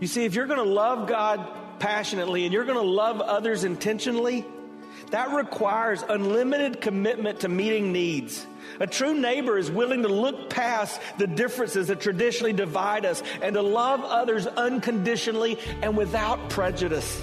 You see, if you're going to love God passionately and you're going to love others intentionally, that requires unlimited commitment to meeting needs. A true neighbor is willing to look past the differences that traditionally divide us and to love others unconditionally and without prejudice.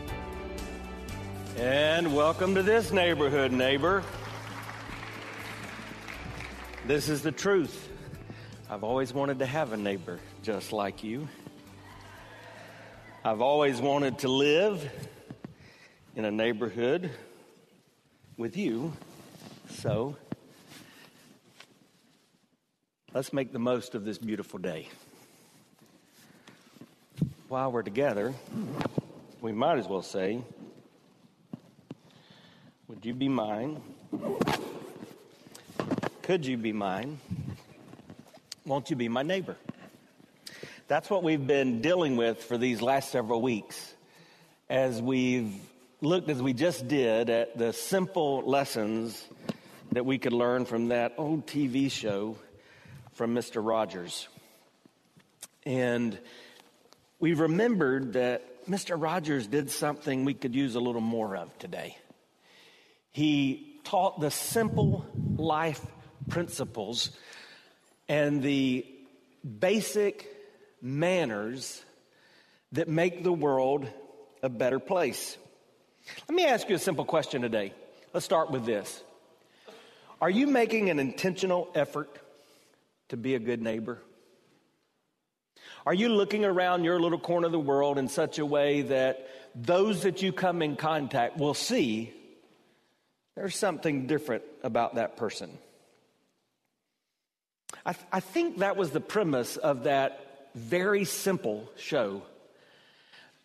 And welcome to this neighborhood, neighbor. This is the truth. I've always wanted to have a neighbor just like you. I've always wanted to live in a neighborhood with you. So let's make the most of this beautiful day. While we're together, we might as well say, Would you be mine? Could you be mine? Won't you be my neighbor? That's what we've been dealing with for these last several weeks as we've looked, as we just did, at the simple lessons that we could learn from that old TV show from Mr. Rogers. And we remembered that Mr. Rogers did something we could use a little more of today. He taught the simple life principles and the basic manners that make the world a better place. Let me ask you a simple question today. Let's start with this Are you making an intentional effort to be a good neighbor? Are you looking around your little corner of the world in such a way that those that you come in contact will see there's something different about that person? I, th- I think that was the premise of that very simple show.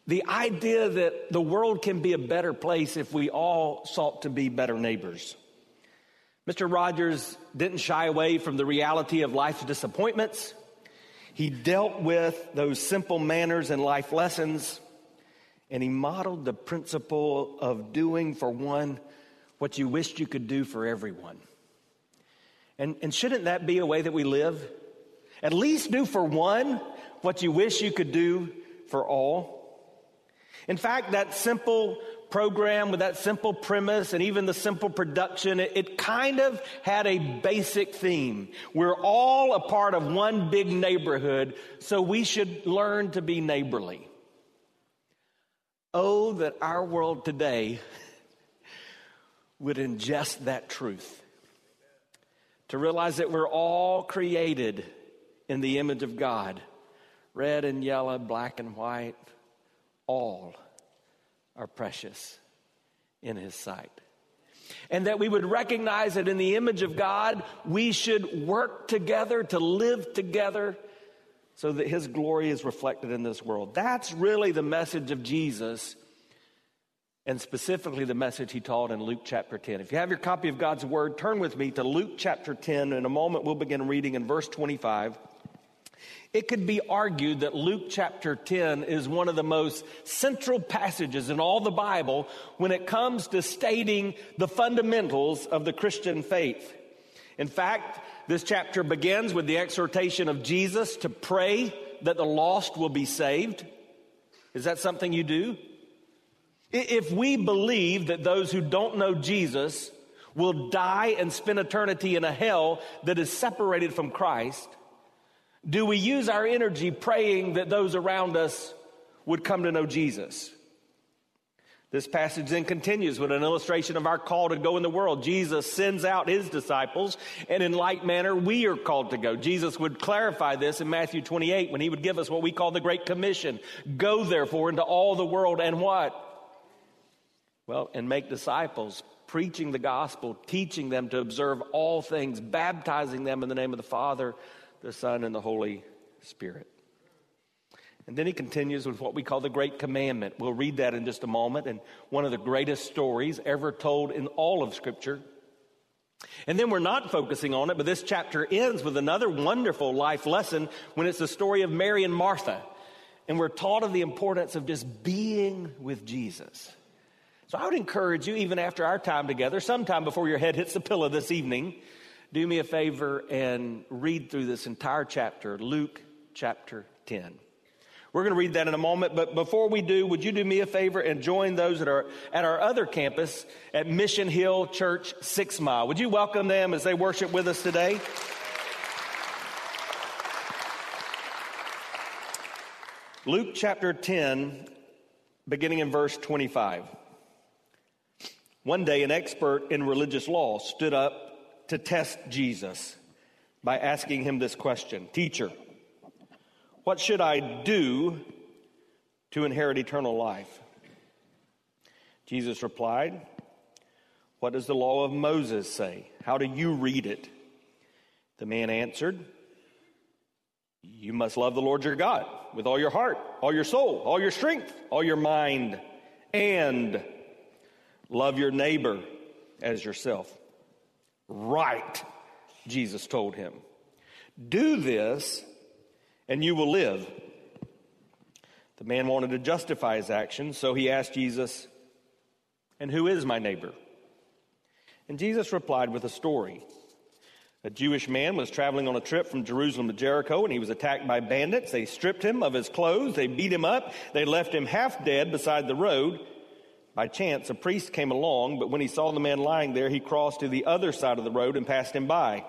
The idea that the world can be a better place if we all sought to be better neighbors. Mr. Rogers didn't shy away from the reality of life's disappointments. He dealt with those simple manners and life lessons, and he modeled the principle of doing for one what you wished you could do for everyone. And, and shouldn't that be a way that we live? At least do for one what you wish you could do for all. In fact, that simple program with that simple premise and even the simple production, it, it, kind of had a basic theme. We're all a part of one big neighborhood, so we should learn to be neighborly. Oh, that our world today would ingest that truth. To realize that we're all created in the image of God red and yellow, black and white, all are precious in His sight. And that we would recognize that in the image of God, we should work together to live together so that His glory is reflected in this world. That's really the message of Jesus, and specifically the message He taught in Luke chapter 10. If you have your copy of God's Word, turn with me to Luke chapter 10. In a moment, we'll begin reading in verse 25. It could be argued that Luke chapter 10 is one of the most central passages in all the Bible when it comes to stating the fundamentals of the Christian faith. In fact, this chapter begins with the exhortation of Jesus to pray that the lost will be saved. Is that something you do? If we believe that those who don't know Jesus will die and spend eternity in a hell that is separated from Christ, do we use our energy praying that those around us would come to know Jesus. This passage then continues with an illustration of our call to go in the world. Jesus sends out his disciples, and in like manner, we are called to go. Jesus would clarify this in Matthew 28 when he would give us what we call the Great Commission. Go therefore into all the world and what? Well, and make disciples, preaching the gospel, teaching them to observe all things, baptizing them in the name of the Father, the Son, and the Holy Spirit. And then he continues with what we call the Great Commandment. We'll read that in just a moment, and one of the greatest stories ever told in all of Scripture. And then we're not focusing on it, but this chapter ends with another wonderful life lesson when it's the story of Mary and Martha. And we're taught of the importance of just being with Jesus. So I would encourage you, even after our time together, sometime before your head hits the pillow this evening, do me a favor and read through this entire chapter, Luke chapter 10. We're going to read that in a moment, but before we do, would you do me a favor and join those that are at our other campus at Mission Hill Church Six Mile? Would you welcome them as they worship with us today? Luke chapter 10, beginning in verse 25. One day, an expert in religious law stood up to test Jesus by asking him this question Teacher, what should I do to inherit eternal life? Jesus replied, What does the law of Moses say? How do you read it? The man answered, You must love the Lord your God with all your heart, all your soul, all your strength, all your mind, and love your neighbor as yourself. Right, Jesus told him. Do this and you will live. The man wanted to justify his actions, so he asked Jesus, And who is my neighbor? And Jesus replied with a story. A Jewish man was traveling on a trip from Jerusalem to Jericho and he was attacked by bandits. They stripped him of his clothes, they beat him up, they left him half dead beside the road. By chance, a priest came along, but when he saw the man lying there, he crossed to the other side of the road and passed him by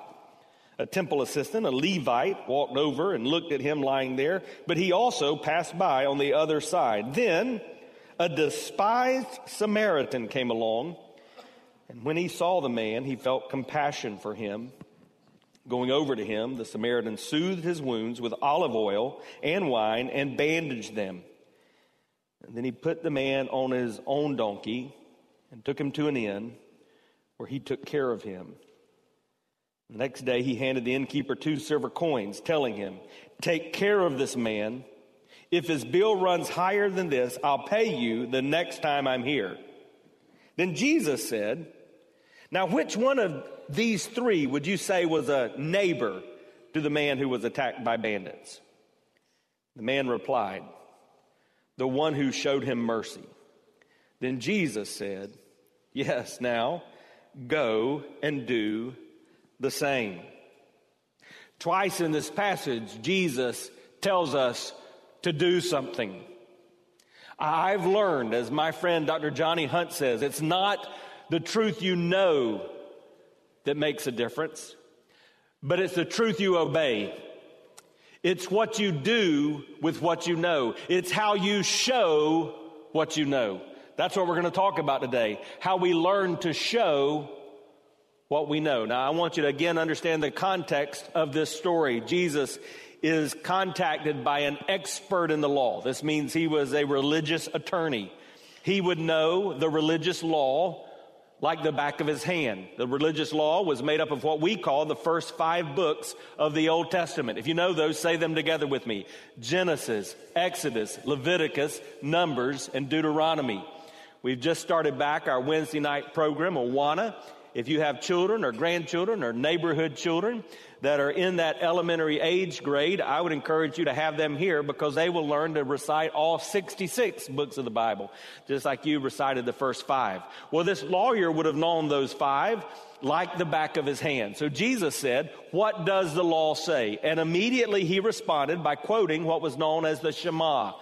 a temple assistant, a Levite, walked over and looked at him lying there, but he also passed by on the other side. Then a despised Samaritan came along, and when he saw the man, he felt compassion for him. Going over to him, the Samaritan soothed his wounds with olive oil and wine and bandaged them. And then he put the man on his own donkey and took him to an inn where he took care of him. The next day, he handed the innkeeper two silver coins, telling him, Take care of this man. If his bill runs higher than this, I'll pay you the next time I'm here. Then Jesus said, Now, which one of these three would you say was a neighbor to the man who was attacked by bandits? The man replied, The one who showed him mercy. Then Jesus said, Yes, now go and do the same. Twice in this passage, Jesus tells us to do something. I've learned, as my friend Dr. Johnny Hunt says, it's not the truth you know that makes a difference, but it's the truth you obey. It's what you do with what you know. It's how you show what you know. That's what we're going to talk about today. How we learn to show what we know. Now, I want you to again understand the context of this story. Jesus is contacted by an expert in the law. This means he was a religious attorney. He would know the religious law like the back of his hand. The religious law was made up of what we call the first five books of the Old Testament. If you know those, say them together with me Genesis, Exodus, Leviticus, Numbers, and Deuteronomy. We've just started back our Wednesday night program, Awana. If you have children or grandchildren or neighborhood children that are in that elementary age grade, I would encourage you to have them here because they will learn to recite all 66 books of the Bible, just like you recited the first five. Well, this lawyer would have known those five like the back of his hand. So Jesus said, What does the law say? And immediately he responded by quoting what was known as the Shema.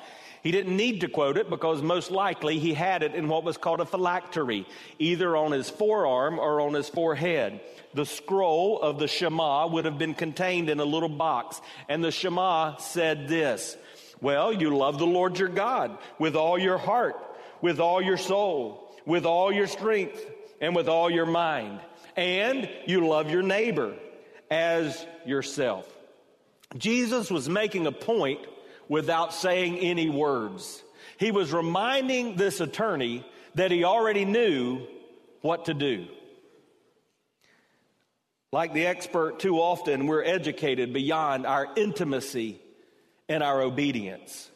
He didn't need to quote it because most likely he had it in what was called a phylactery, either on his forearm or on his forehead. The scroll of the Shema would have been contained in a little box, and the Shema said this Well, you love the Lord your God with all your heart, with all your soul, with all your strength, and with all your mind. And you love your neighbor as yourself. Jesus was making a point without saying any words. He was reminding this attorney that he already knew what to do. Like the expert, too often we're educated beyond our intimacy and our obedience.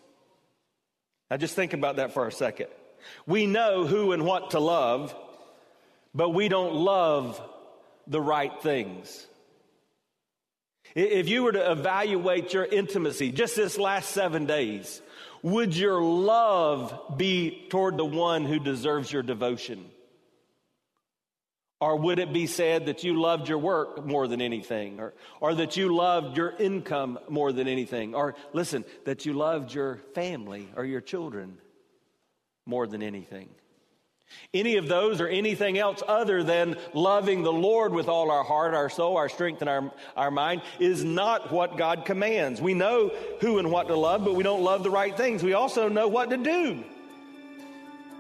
Now, just think about that for a second. We know who and what to love, but we don't love the right things. If you were to evaluate your intimacy just this last seven days, would your love be toward the one who deserves your devotion? Or would it be said that you loved your work more than anything? Or, or that you loved your income more than anything? Or listen, that you loved your family or your children more than anything? Any of those or anything else other than loving the Lord with all our heart, our soul, our strength, and our, our mind is not what God commands. We know who and what to love, but we don't love the right things. We also know what to do,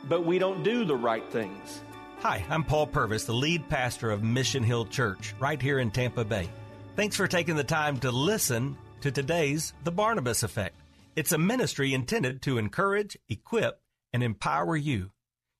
but we don't do the right things. Hi, I'm Paul Purvis, the lead pastor of Mission Hill Church right here in Tampa Bay. Thanks for taking the time to listen to today's The Barnabas Effect. It's a ministry intended to encourage, equip, and empower you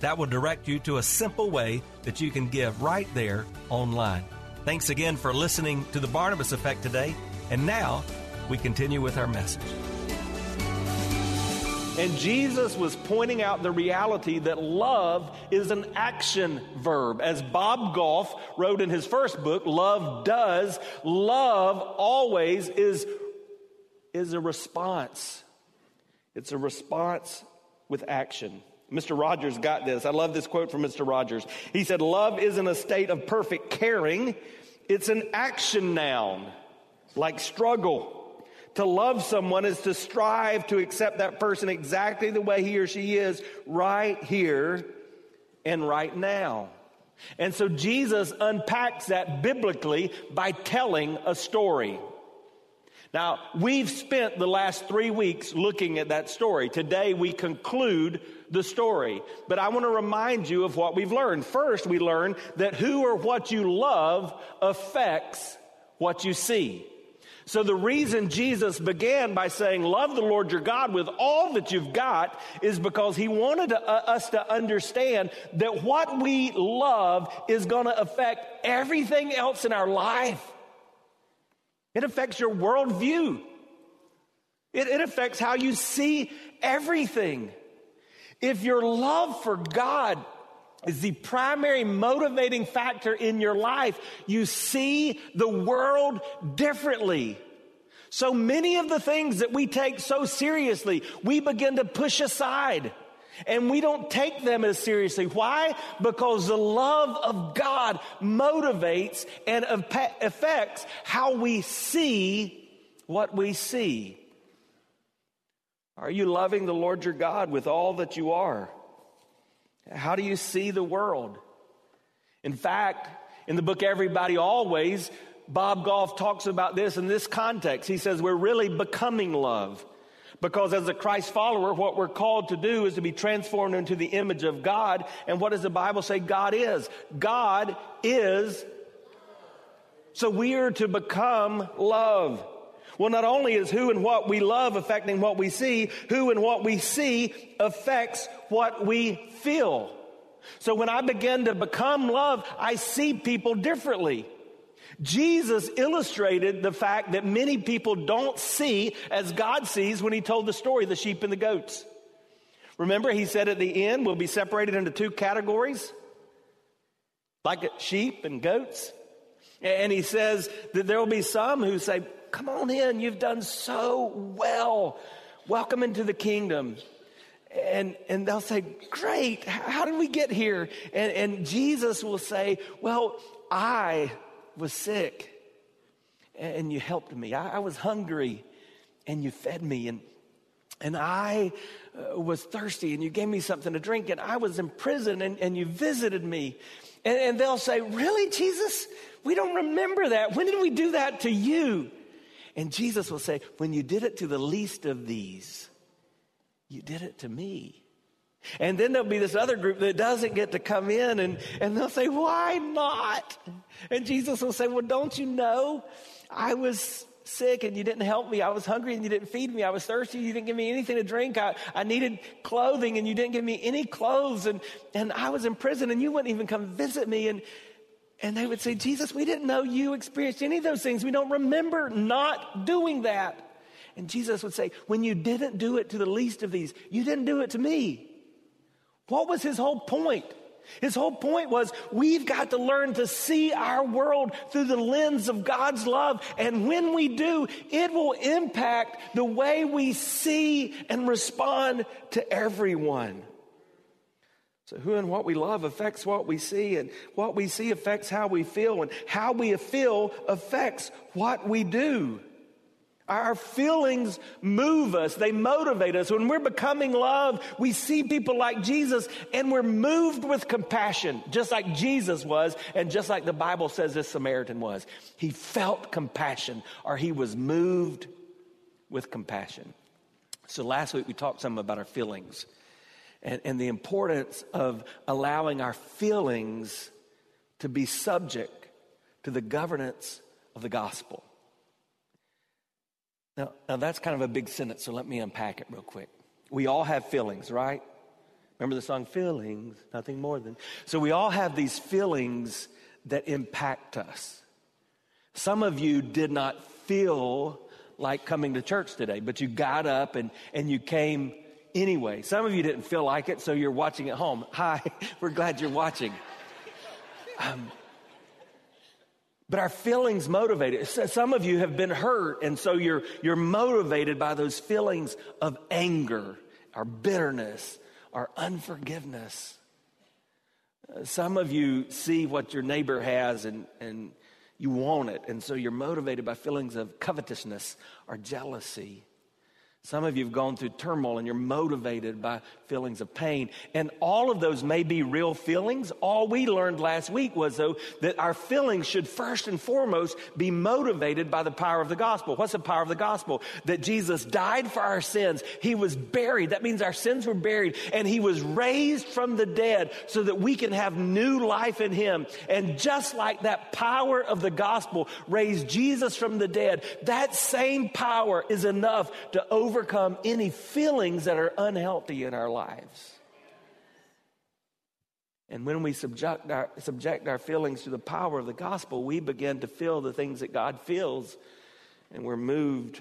That will direct you to a simple way that you can give right there online. Thanks again for listening to the Barnabas Effect today. And now we continue with our message. And Jesus was pointing out the reality that love is an action verb. As Bob Goff wrote in his first book, Love Does, love always is, is a response. It's a response with action. Mr. Rogers got this. I love this quote from Mr. Rogers. He said, Love isn't a state of perfect caring, it's an action noun, like struggle. To love someone is to strive to accept that person exactly the way he or she is right here and right now. And so Jesus unpacks that biblically by telling a story. Now, we've spent the last three weeks looking at that story. Today, we conclude the story. But I want to remind you of what we've learned. First, we learned that who or what you love affects what you see. So the reason Jesus began by saying, Love the Lord your God with all that you've got is because he wanted to, uh, us to understand that what we love is going to affect everything else in our life. It affects your worldview, it, it affects how you see everything. If your love for God is the primary motivating factor in your life, you see the world differently. So many of the things that we take so seriously, we begin to push aside. And we don't take them as seriously. Why? Because the love of God motivates and affects how we see what we see. Are you loving the Lord your God with all that you are? How do you see the world? In fact, in the book Everybody Always, Bob Goff talks about this in this context. He says, We're really becoming love. Because as a Christ follower, what we're called to do is to be transformed into the image of God. And what does the Bible say God is? God is. So we are to become love. Well, not only is who and what we love affecting what we see, who and what we see affects what we feel. So when I begin to become love, I see people differently. Jesus illustrated the fact that many people don't see as God sees when he told the story, of the sheep and the goats. Remember, he said at the end, we'll be separated into two categories, like sheep and goats. And he says that there will be some who say, Come on in, you've done so well. Welcome into the kingdom. And, and they'll say, Great, how did we get here? And, and Jesus will say, Well, I was sick and you helped me. I, I was hungry and you fed me. And, and I uh, was thirsty and you gave me something to drink. And I was in prison and, and you visited me. And, and they'll say, Really, Jesus? We don't remember that. When did we do that to you? And Jesus will say, When you did it to the least of these, you did it to me. And then there'll be this other group that doesn't get to come in and, and they'll say, Why not? And Jesus will say, Well, don't you know? I was sick and you didn't help me. I was hungry and you didn't feed me. I was thirsty. You didn't give me anything to drink. I, I needed clothing and you didn't give me any clothes. And, and I was in prison and you wouldn't even come visit me. And, and they would say, Jesus, we didn't know you experienced any of those things. We don't remember not doing that. And Jesus would say, when you didn't do it to the least of these, you didn't do it to me. What was his whole point? His whole point was we've got to learn to see our world through the lens of God's love. And when we do, it will impact the way we see and respond to everyone. So, who and what we love affects what we see, and what we see affects how we feel, and how we feel affects what we do. Our feelings move us, they motivate us. When we're becoming love, we see people like Jesus and we're moved with compassion, just like Jesus was, and just like the Bible says this Samaritan was. He felt compassion or he was moved with compassion. So last week we talked some about our feelings and, and the importance of allowing our feelings to be subject to the governance of the gospel. Now, now, that's kind of a big sentence, so let me unpack it real quick. We all have feelings, right? Remember the song Feelings, nothing more than. So we all have these feelings that impact us. Some of you did not feel like coming to church today, but you got up and, and you came anyway. Some of you didn't feel like it, so you're watching at home. Hi, we're glad you're watching. Um, but our feelings motivate it. Some of you have been hurt, and so you're, you're motivated by those feelings of anger, or bitterness, or unforgiveness. Uh, some of you see what your neighbor has and, and you want it, and so you're motivated by feelings of covetousness or jealousy. Some of you have gone through turmoil and you're motivated by feelings of pain. And all of those may be real feelings. All we learned last week was, though, that our feelings should first and foremost be motivated by the power of the gospel. What's the power of the gospel? That Jesus died for our sins. He was buried. That means our sins were buried. And he was raised from the dead so that we can have new life in him. And just like that power of the gospel raised Jesus from the dead, that same power is enough to over overcome any feelings that are unhealthy in our lives. And when we subject our, subject our feelings to the power of the gospel, we begin to feel the things that God feels, and we're moved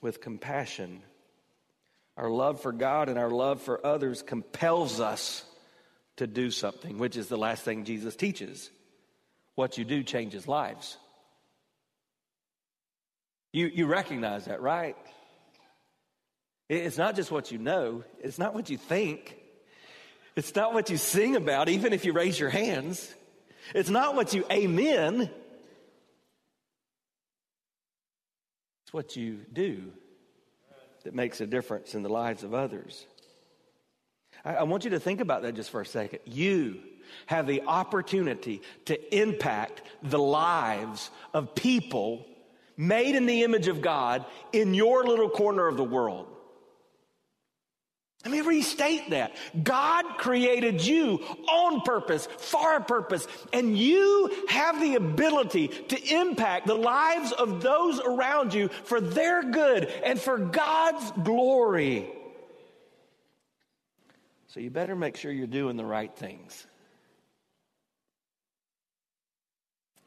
with compassion. Our love for God and our love for others compels us to do something, which is the last thing Jesus teaches. What you do changes lives. You, you recognize that, right? It's not just what you know, it's not what you think, it's not what you sing about, even if you raise your hands. It's not what you amen. It's what you do that makes a difference in the lives of others. I, I want you to think about that just for a second. You have the opportunity to impact the lives of people made in the image of God in your little corner of the world. Let me restate that. God created you on purpose, for a purpose, and you have the ability to impact the lives of those around you for their good and for God's glory. So you better make sure you're doing the right things.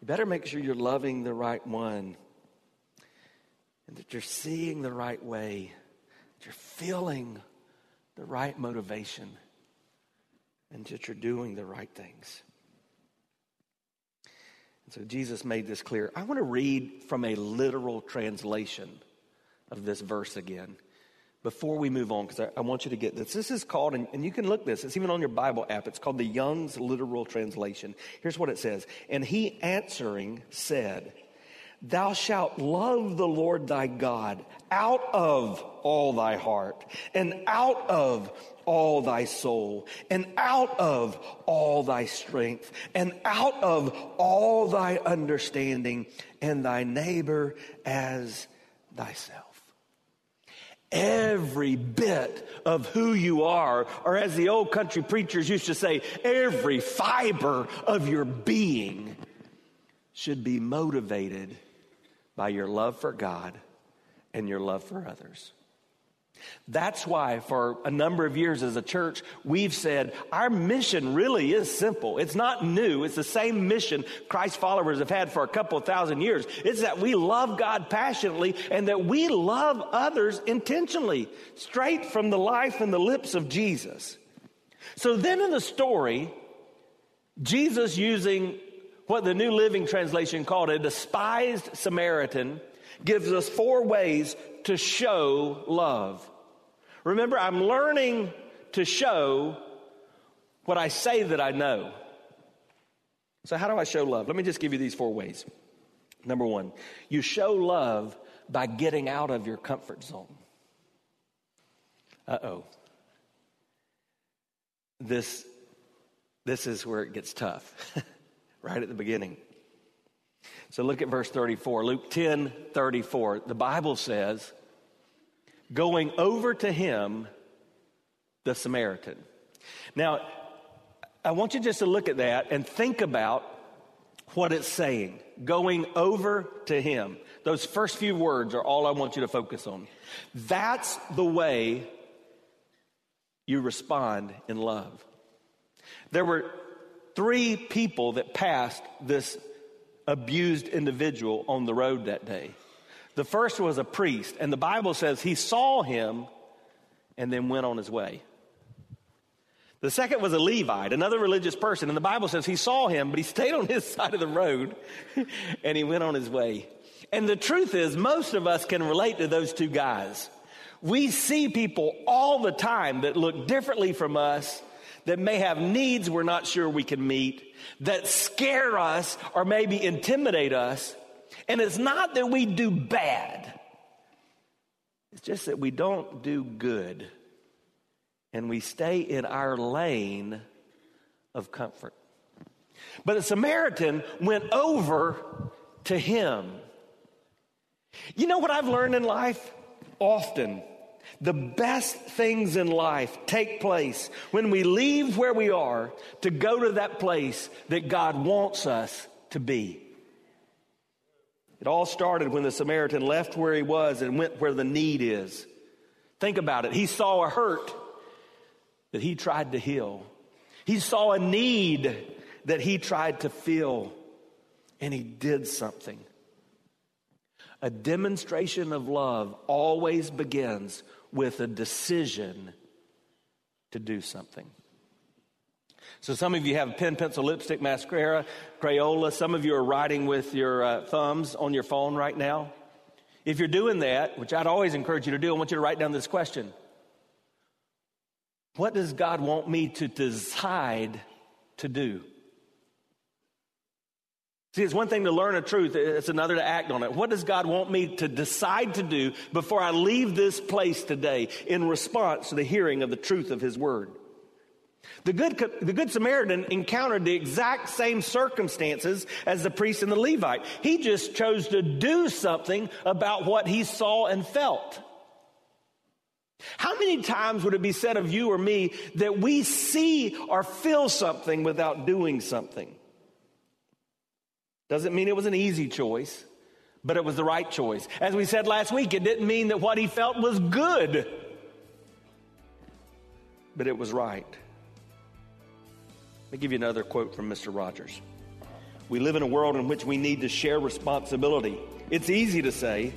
You better make sure you're loving the right one and that you're seeing the right way, that you're feeling the right motivation and that you're doing the right things. And so Jesus made this clear. I want to read from a literal translation of this verse again before we move on, because I, I, want you to get this. This is called, and, and you can look this, it's even on your Bible app. It's called the Young's Literal Translation. Here's what it says And he answering said, Thou shalt love the Lord thy God out of all thy heart, and out of all thy soul, and out of all thy strength, and out of all thy understanding, and thy neighbor as thyself. Every bit of who you are, or as the old country preachers used to say, every fiber of your being should be motivated by your love for God and your love for others. That's why, for a number of years as a church, we've said our mission really is simple. It's not new. It's the same mission Christ followers have had for a couple thousand years. It's that we love God passionately and that we love others intentionally, straight from the life and the lips of Jesus. So then in the story, Jesus using what the New Living Translation called a despised Samaritan gives us four ways to show love. Remember, I'm learning to show what I say that I know. So, how do I show love? Let me just give you these four ways. Number one, you show love by getting out of your comfort zone. Uh oh. This, this is where it gets tough, right at the beginning. So look at verse 34. Luke 10 34. The Bible says, going over to him, the Samaritan. Now, I want you just to look at that and think about what it's saying. Going over to him. Those first few words are all I want you to focus on. That's the way you respond in love. There were three people that passed this abused individual on the road that day. The first was a priest, and the Bible says he saw him and then went on his way. The second was a Levite, another religious person, and the Bible says he saw him, but he stayed on his side of the road and he went on his way. And the truth is, most of us can relate to those two guys. We see people all the time that look differently from us, that may have needs we're not sure we can meet, that scare us or maybe intimidate us. And it's not that we do bad, it's just that we don't do good. And we stay in our lane of comfort. But the Samaritan went over to him. You know what I've learned in life? Often, the best things in life take place when we leave where we are to go to that place that God wants us to be. It all started when the Samaritan left where he was and went where the need is. Think about it. He saw a hurt that he tried to heal, he saw a need that he tried to fill, and he did something. A demonstration of love always begins with a decision to do something. So some of you have a pen, pencil, lipstick, mascara, Crayola. Some of you are writing with your uh, thumbs on your phone right now. If you're doing that, which I'd always encourage you to do, I want you to write down this question. What does God want me to decide to do? See, it's one thing to learn a truth, it's another to act on it. What does God want me to decide to do before I leave this place today in response to the hearing of the truth of His Word? The good, the good Samaritan encountered the exact same circumstances as the priest and the Levite. He just chose to do something about what he saw and felt. How many times would it be said of you or me that we see or feel something without doing something? Doesn't mean it was an easy choice, but it was the right choice. As we said last week, it didn't mean that what he felt was good, but it was right. Let me give you another quote from Mr. Rogers. We live in a world in which we need to share responsibility. It's easy to say,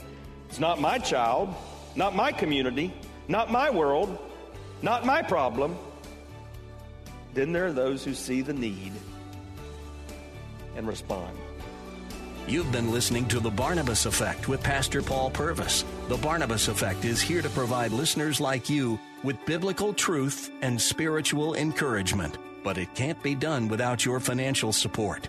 it's not my child, not my community, not my world, not my problem. Then there are those who see the need and respond. You've been listening to The Barnabas Effect with Pastor Paul Purvis. The Barnabas Effect is here to provide listeners like you with biblical truth and spiritual encouragement but it can't be done without your financial support.